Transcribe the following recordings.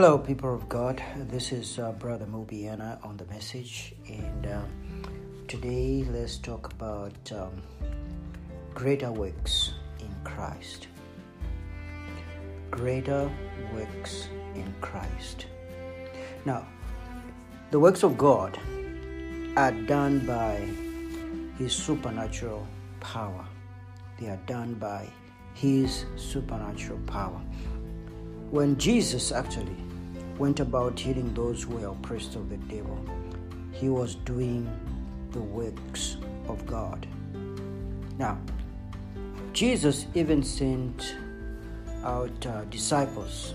Hello, people of God. This is uh, Brother Mubiana on the message, and um, today let's talk about um, greater works in Christ. Greater works in Christ. Now, the works of God are done by His supernatural power. They are done by His supernatural power when Jesus actually went about healing those who were oppressed of the devil, he was doing the works of God. Now, Jesus even sent out uh, disciples.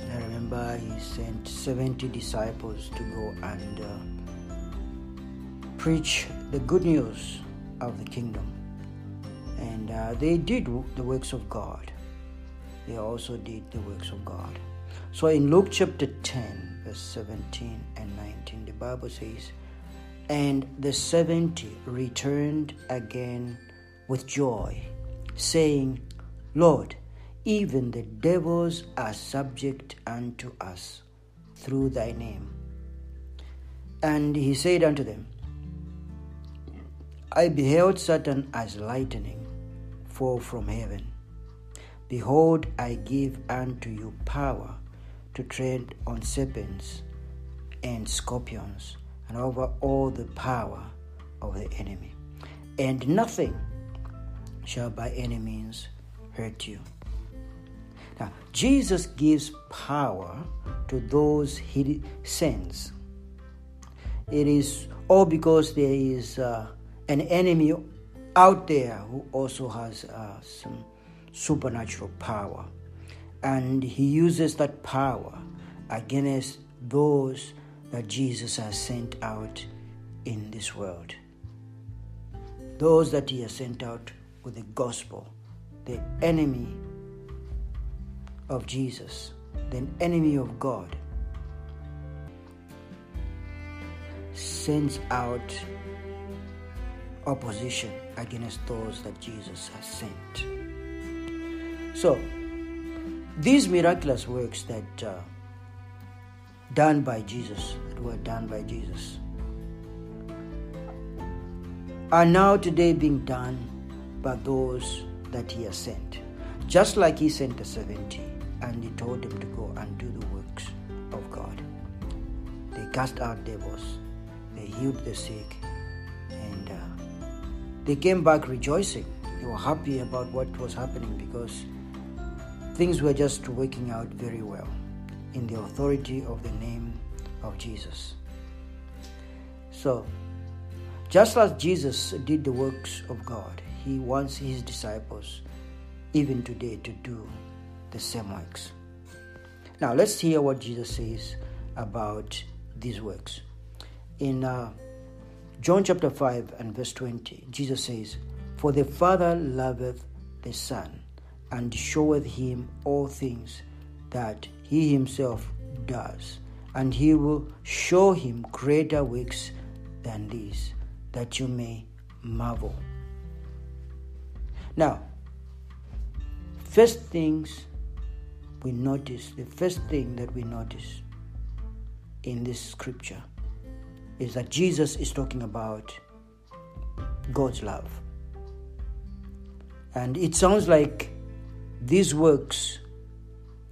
I remember he sent 70 disciples to go and uh, preach the good news of the kingdom. And uh, they did the works of God they also did the works of God. So in Luke chapter 10, verse 17 and 19, the Bible says, And the seventy returned again with joy, saying, Lord, even the devils are subject unto us through thy name. And he said unto them, I beheld Satan as lightning fall from heaven. Behold, I give unto you power to tread on serpents and scorpions, and over all the power of the enemy. And nothing shall by any means hurt you. Now, Jesus gives power to those he sends. It is all because there is uh, an enemy out there who also has uh, some supernatural power. And he uses that power against those that Jesus has sent out in this world. Those that he has sent out with the gospel, the enemy of Jesus, the enemy of God, sends out opposition against those that Jesus has sent. So, these miraculous works that uh, done by Jesus, that were done by Jesus, are now today being done by those that He has sent. Just like He sent the 70 and He told them to go and do the works of God. They cast out devils, they healed the sick, and uh, they came back rejoicing. They were happy about what was happening because Things were just working out very well in the authority of the name of Jesus. So, just as Jesus did the works of God, he wants his disciples, even today, to do the same works. Now, let's hear what Jesus says about these works. In uh, John chapter 5 and verse 20, Jesus says, For the Father loveth the Son and showeth him all things that he himself does, and he will show him greater works than these, that you may marvel. Now, first things we notice, the first thing that we notice in this scripture is that Jesus is talking about God's love. And it sounds like these works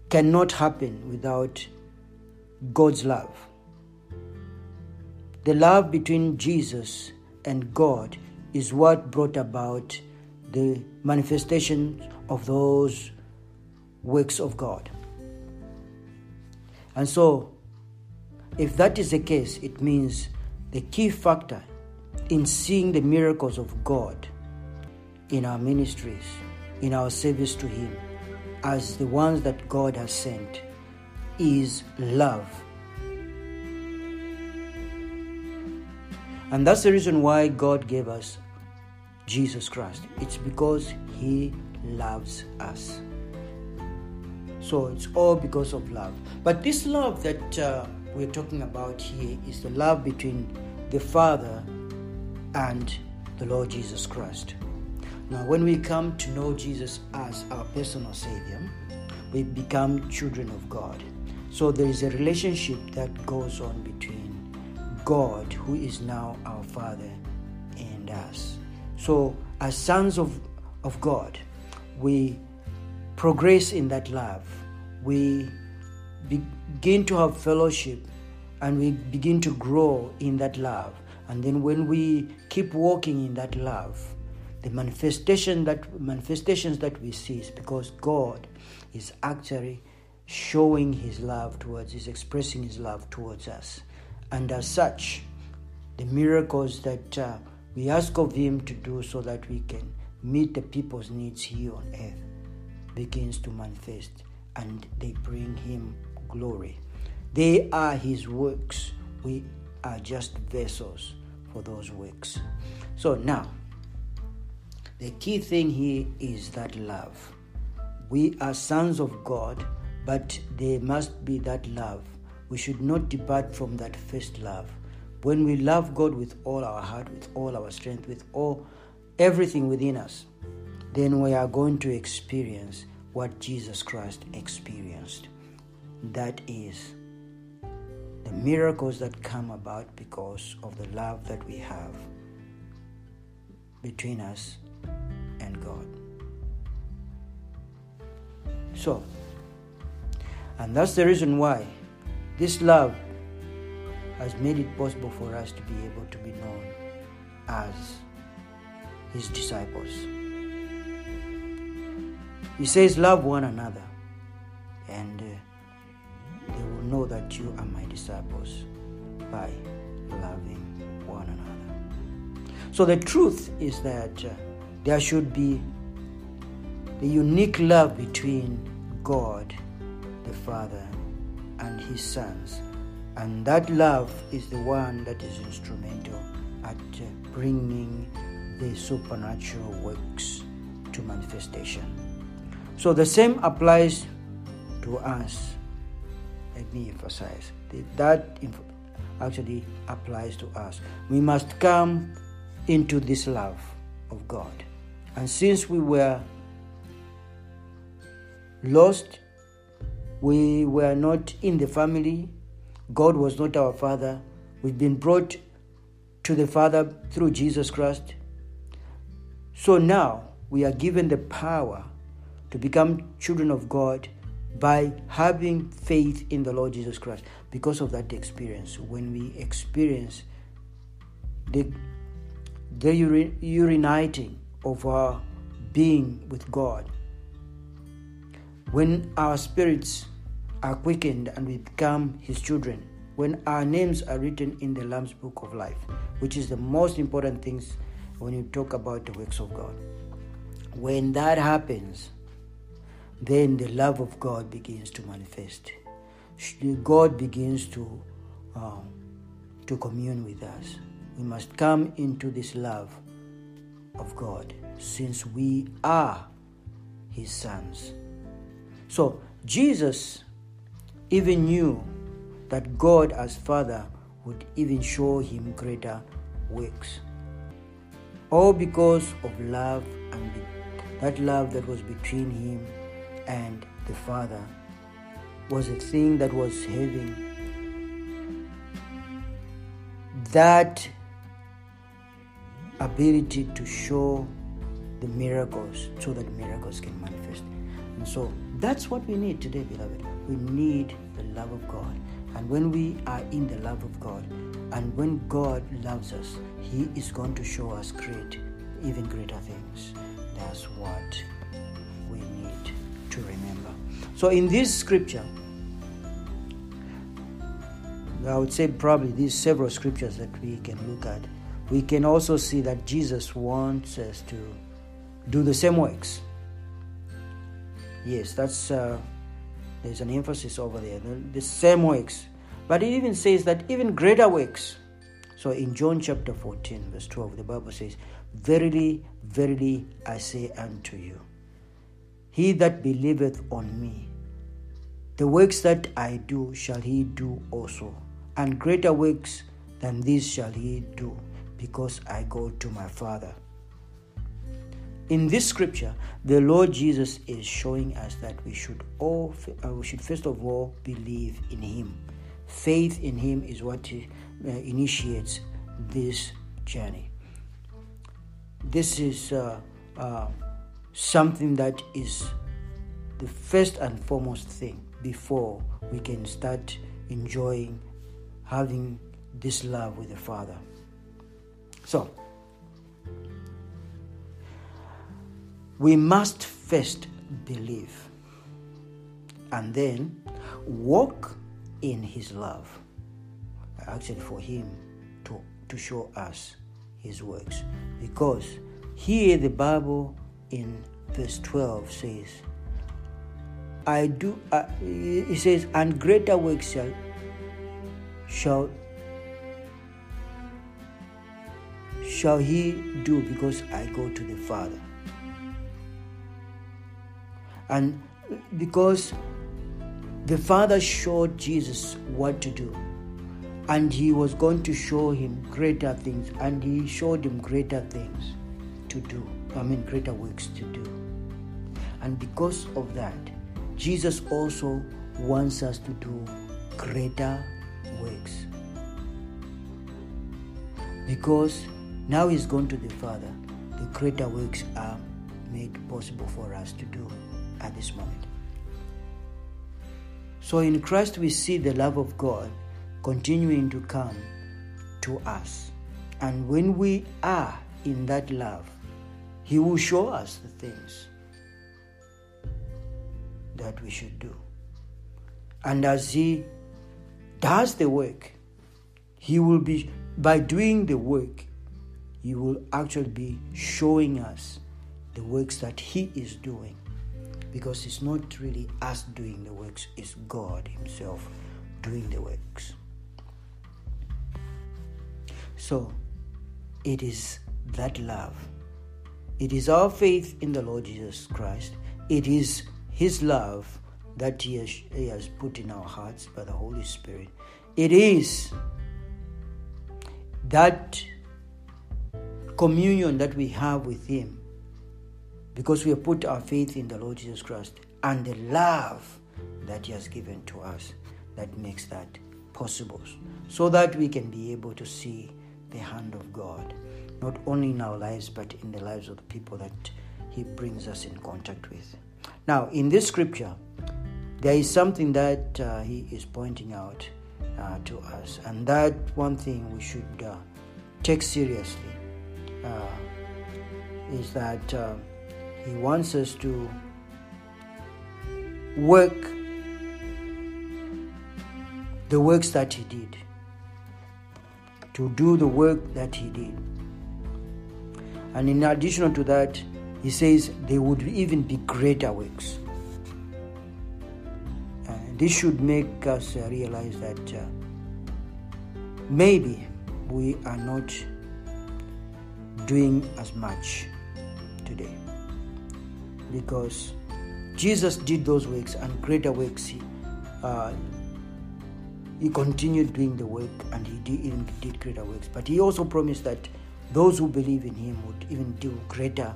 cannot happen without God's love. The love between Jesus and God is what brought about the manifestation of those works of God. And so, if that is the case, it means the key factor in seeing the miracles of God in our ministries, in our service to Him, as the ones that God has sent, is love. And that's the reason why God gave us Jesus Christ. It's because He loves us. So it's all because of love. But this love that uh, we're talking about here is the love between the Father and the Lord Jesus Christ. Now, when we come to know Jesus as our personal Savior, we become children of God. So there is a relationship that goes on between God, who is now our Father, and us. So, as sons of, of God, we progress in that love. We begin to have fellowship and we begin to grow in that love. And then when we keep walking in that love, the manifestation that manifestations that we see is because God is actually showing his love towards is expressing his love towards us. And as such, the miracles that uh, we ask of him to do so that we can meet the people's needs here on earth begins to manifest and they bring him glory. They are his works. We are just vessels for those works. So now, the key thing here is that love. We are sons of God, but there must be that love. We should not depart from that first love. When we love God with all our heart, with all our strength, with all everything within us, then we are going to experience what Jesus Christ experienced. That is the miracles that come about because of the love that we have between us God. So, and that's the reason why this love has made it possible for us to be able to be known as His disciples. He says, Love one another, and uh, they will know that you are my disciples by loving one another. So the truth is that uh, there should be the unique love between God the Father and His sons. And that love is the one that is instrumental at uh, bringing the supernatural works to manifestation. So the same applies to us. Let me emphasize that actually applies to us. We must come into this love of God. And since we were lost, we were not in the family, God was not our Father, we've been brought to the Father through Jesus Christ. So now we are given the power to become children of God by having faith in the Lord Jesus Christ because of that experience. When we experience the, the uniting of our being with God, when our spirits are quickened and we become His children, when our names are written in the Lamb's Book of Life, which is the most important things when you talk about the works of God. When that happens, then the love of God begins to manifest. God begins to um, to commune with us. We must come into this love of God since we are His sons. So Jesus even knew that God as Father would even show him greater works. All because of love and that love that was between him and the Father was a thing that was having that ability to show the miracles so that miracles can manifest. And so that's what we need today, beloved. We need the love of God. And when we are in the love of God, and when God loves us, He is going to show us great, even greater things. That's what we need to remember. So, in this scripture, I would say probably these several scriptures that we can look at, we can also see that Jesus wants us to do the same works. Yes, that's uh, there's an emphasis over there. The, the same works, but it even says that even greater works. So in John chapter 14, verse 12, the Bible says, Verily, verily, I say unto you, he that believeth on me, the works that I do shall he do also, and greater works than these shall he do, because I go to my Father. In this scripture, the Lord Jesus is showing us that we should all uh, we should first of all believe in Him. Faith in Him is what uh, initiates this journey. This is uh, uh, something that is the first and foremost thing before we can start enjoying having this love with the Father. So, we must first believe and then walk in His love. Actually, for Him to, to show us His works. Because here the Bible in verse 12 says, I do, uh, it says, and greater works shall, shall shall he do because I go to the Father. And because the Father showed Jesus what to do, and he was going to show him greater things, and he showed him greater things to do. I mean, greater works to do. And because of that, Jesus also wants us to do greater works. Because now he's gone to the Father, the greater works are made possible for us to do at this moment. So in Christ, we see the love of God continuing to come to us. And when we are in that love, He will show us the things that we should do. And as He does the work, He will be, by doing the work, He will actually be showing us the works that He is doing because it's not really us doing the works, it's God Himself doing the works. So, it is that love. It is our faith in the Lord Jesus Christ. It is His love that He has, he has put in our hearts by the Holy Spirit. It is that communion that we have with Him because we have put our faith in the Lord Jesus Christ and the love that He has given to us that makes that possible, so that we can be able to see the hand of God, not only in our lives, but in the lives of the people that He brings us in contact with. Now, in this scripture, there is something that uh, He is pointing out uh, to us, and that one thing we should uh, take seriously is that uh, he wants us to work the works that He did, to do the work that He did. And in addition to that, He says there would even be greater works. Uh, this should make us uh, realize that uh, maybe we are not doing as much today because Jesus did those works and greater works. He, uh, he continued doing the work and he did, even did greater works. But he also promised that those who believe in him would even do greater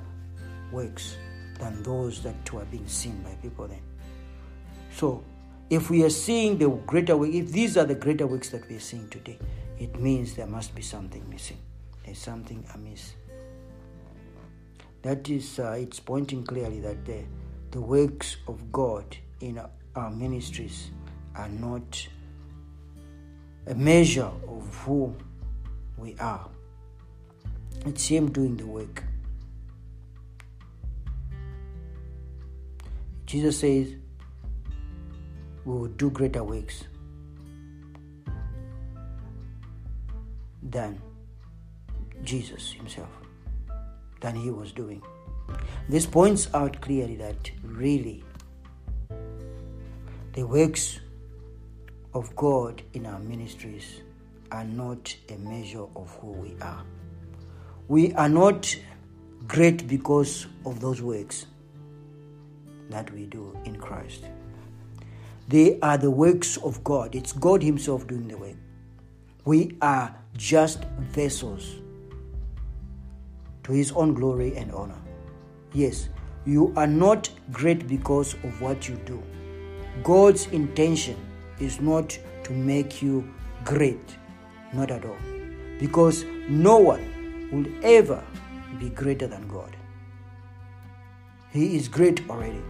works than those that were being seen by people then. So, if we are seeing the greater work, if these are the greater works that we are seeing today, it means there must be something missing. There's something amiss that is uh, it's pointing clearly that the, the works of God in our ministries are not a measure of who we are. It's Him doing the work. Jesus says, We will do greater works than Jesus Himself, than He was doing. This points out clearly that really the works of God in our ministries are not a measure of who we are. We are not great because of those works that we do in Christ. They are the works of God. It's God Himself doing the work. We are just vessels to His own glory and honor. Yes, you are not great because of what you do. God's intention is not to make you great, not at all. Because no one will ever be greater than God. He is great already.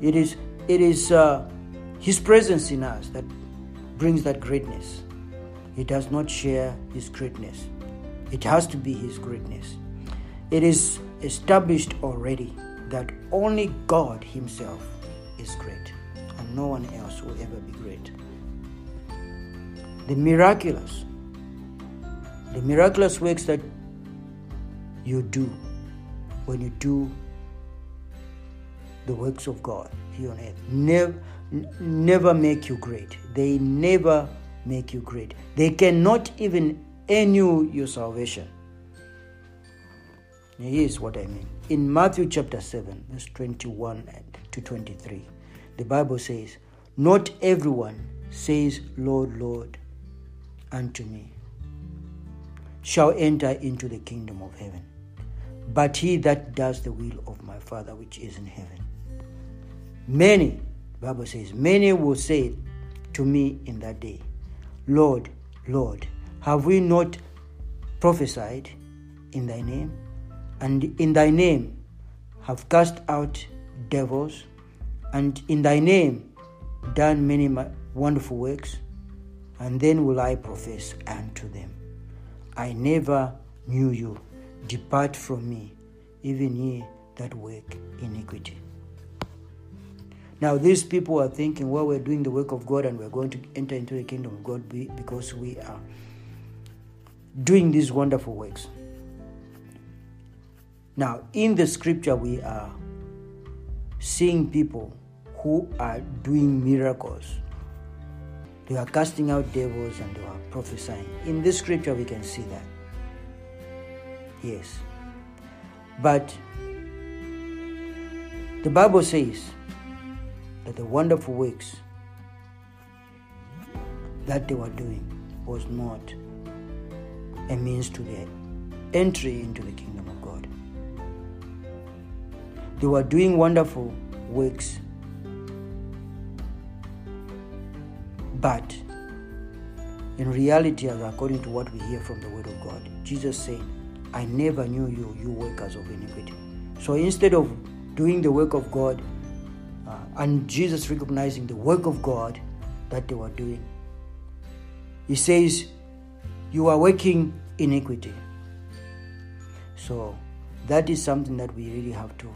It is, it is uh, His presence in us that brings that greatness. He does not share His greatness, it has to be His greatness. It is established already that only God Himself is great, and no one else will ever be great. The miraculous, the miraculous works that you do when you do the works of God here on earth never, never make you great. They never make you great. They cannot even you your salvation. Here's what I mean. In Matthew chapter 7, verse 21 to 23, the Bible says, Not everyone says, Lord, Lord, unto me, shall enter into the kingdom of heaven, but he that does the will of my Father which is in heaven. Many, Bible says, many will say to me in that day, Lord, Lord, have we not prophesied in thy name? and in thy name have cast out devils, and in thy name done many wonderful works, and then will I profess unto them, I never knew you. Depart from me, even ye that work iniquity. Now, these people are thinking, well, we're doing the work of God and we're going to enter into the kingdom of God because we are doing these wonderful works. Now, in the scripture, we are seeing people who are doing miracles. They are casting out devils and they are prophesying. In this scripture, we can see that. Yes. But the Bible says that the wonderful works that they were doing was not a means to their entry into the kingdom. Of God. They were doing wonderful works. But in reality, as according to what we hear from the Word of God, Jesus said, I never knew you, you workers of iniquity. So instead of doing the work of God, uh, and Jesus recognizing the work of God that they were doing, he says, You are working iniquity. So that is something that we really have to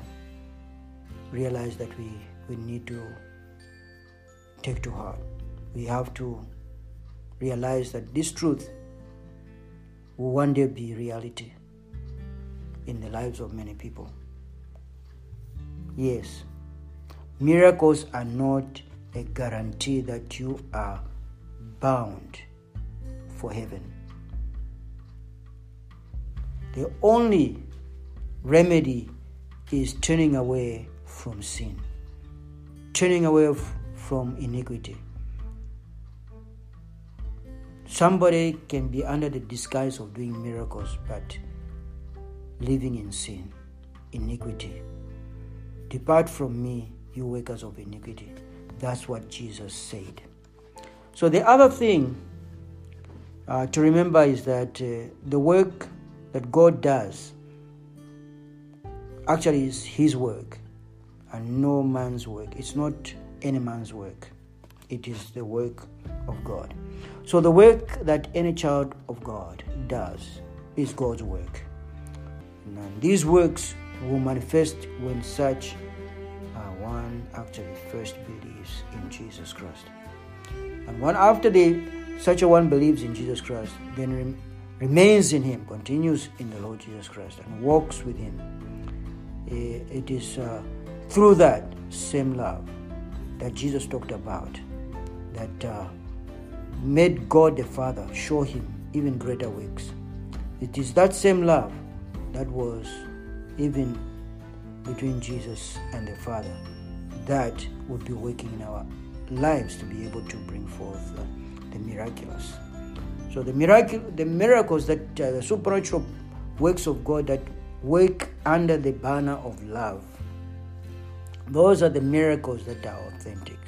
realize that we, we need to take to heart. We have to realize that this truth will one day be reality in the lives of many people. Yes, miracles are not a guarantee that you are bound for heaven. The only remedy is turning away from sin, turning away from iniquity. Somebody can be under the disguise of doing miracles, but living in sin, iniquity. Depart from me, you workers of iniquity. That's what Jesus said. So, the other thing uh, to remember is that uh, the work that God does actually is His work and no man's work. It's not any man's work, it is the work of God. So, the work that any child of God does is God's work. And these works will manifest when such one actually first believes in Jesus Christ. And one after they, such a one believes in Jesus Christ, then remains in Him, continues in the Lord Jesus Christ, and walks with Him. It is uh, through that same love that Jesus talked about that uh, made God the Father show Him even greater works. It is that same love that was even between Jesus and the Father that would be working in our lives to be able to bring forth uh, the miraculous. So the miracle, the miracles that uh, the supernatural works of God that work under the banner of love. Those are the miracles that are authentic.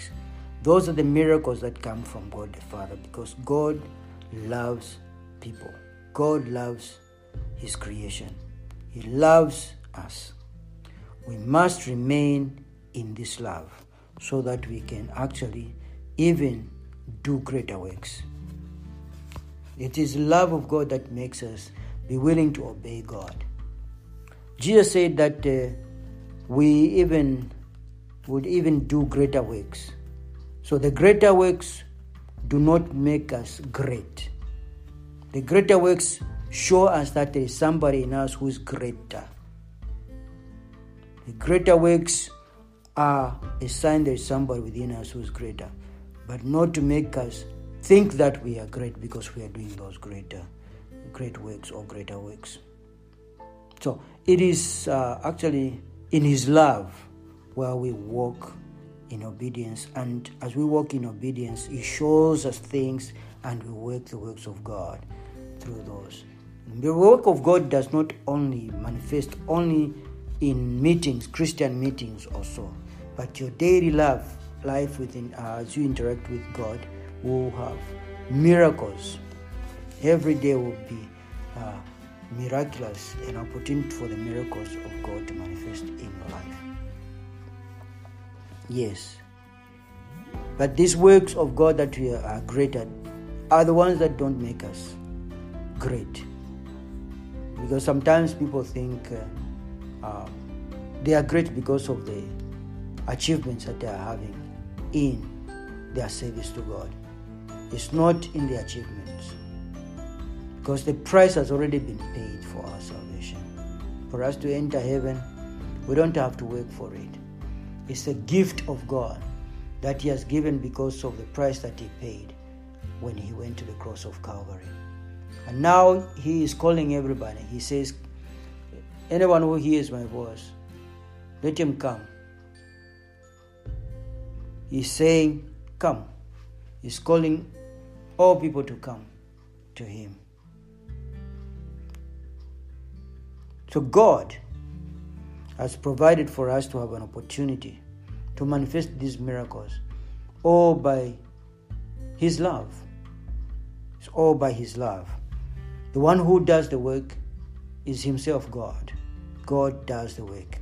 Those are the miracles that come from God the Father because God loves people. God loves His creation. He loves us. We must remain in this love so that we can actually even do greater works. It is love of God that makes us be willing to obey God. Jesus said that uh, we even would even do greater works. So the greater works do not make us great. The greater works show us that there is somebody in us who is greater. The greater works are a sign there is somebody within us who is greater, but not to make us think that we are great because we are doing those greater, great works or greater works. So it is uh, actually in His love where we walk in obedience, and as we walk in obedience, He shows us things, and we work the works of God through those. The work of God does not only manifest only in meetings, Christian meetings also, but your daily life, life within uh, as you interact with God will have miracles. Every day will be uh, miraculous, an opportunity for the miracles of God to manifest in your life. Yes. But these works of God that we are great at are the ones that don't make us great. Because sometimes people think uh, uh, they are great because of the achievements that they are having in their service to God. It's not in the achievements. Because the price has already been paid for our salvation. For us to enter heaven, we don't have to work for it. It's a gift of God that He has given because of the price that He paid when He went to the cross of Calvary. And now He is calling everybody. He says, Anyone who hears my voice, let him come. He's saying, Come. He's calling all people to come to Him. So, God has provided for us to have an opportunity to manifest these miracles all by His love. It's all by His love. The one who does the work is Himself God. God does the work.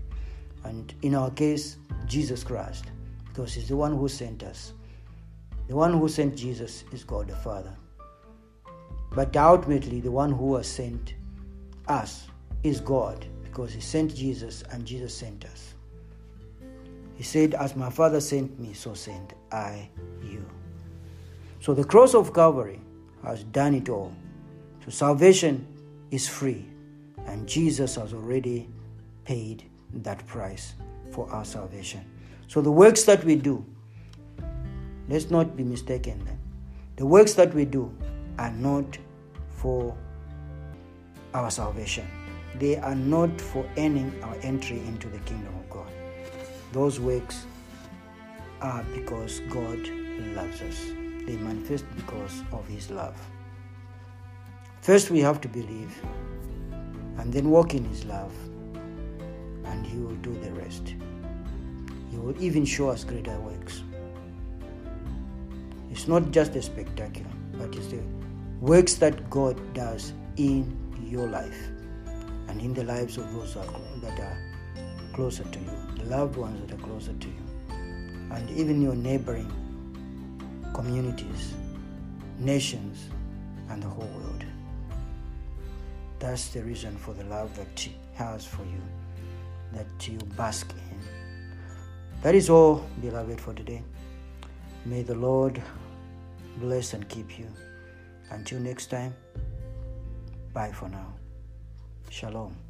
And in our case, Jesus Christ, because He's the one who sent us. The one who sent Jesus is God the Father. But ultimately, the one who has sent us is God because He sent Jesus and Jesus sent us. He said, As my Father sent me, so sent I you. So the cross of Calvary has done it all. So salvation is free, and Jesus has already paid that price for our salvation. So the works that we do, let's not be mistaken. Eh? The works that we do are not for our salvation. They are not for earning our entry into the kingdom of God. Those works are because God loves us. They manifest because of His love. First, we have to believe and then walk in His love, and He will do the rest. He will even show us greater works. It's not just a spectacular, but it's the works that God does in your life and in the lives of those that are closer to you, the loved ones that are closer to you, and even your neighboring communities, nations, and the whole world. That's the reason for the love that He has for you, that you bask in. That is all, beloved, for today. May the Lord bless and keep you. Until next time, bye for now. Shalom.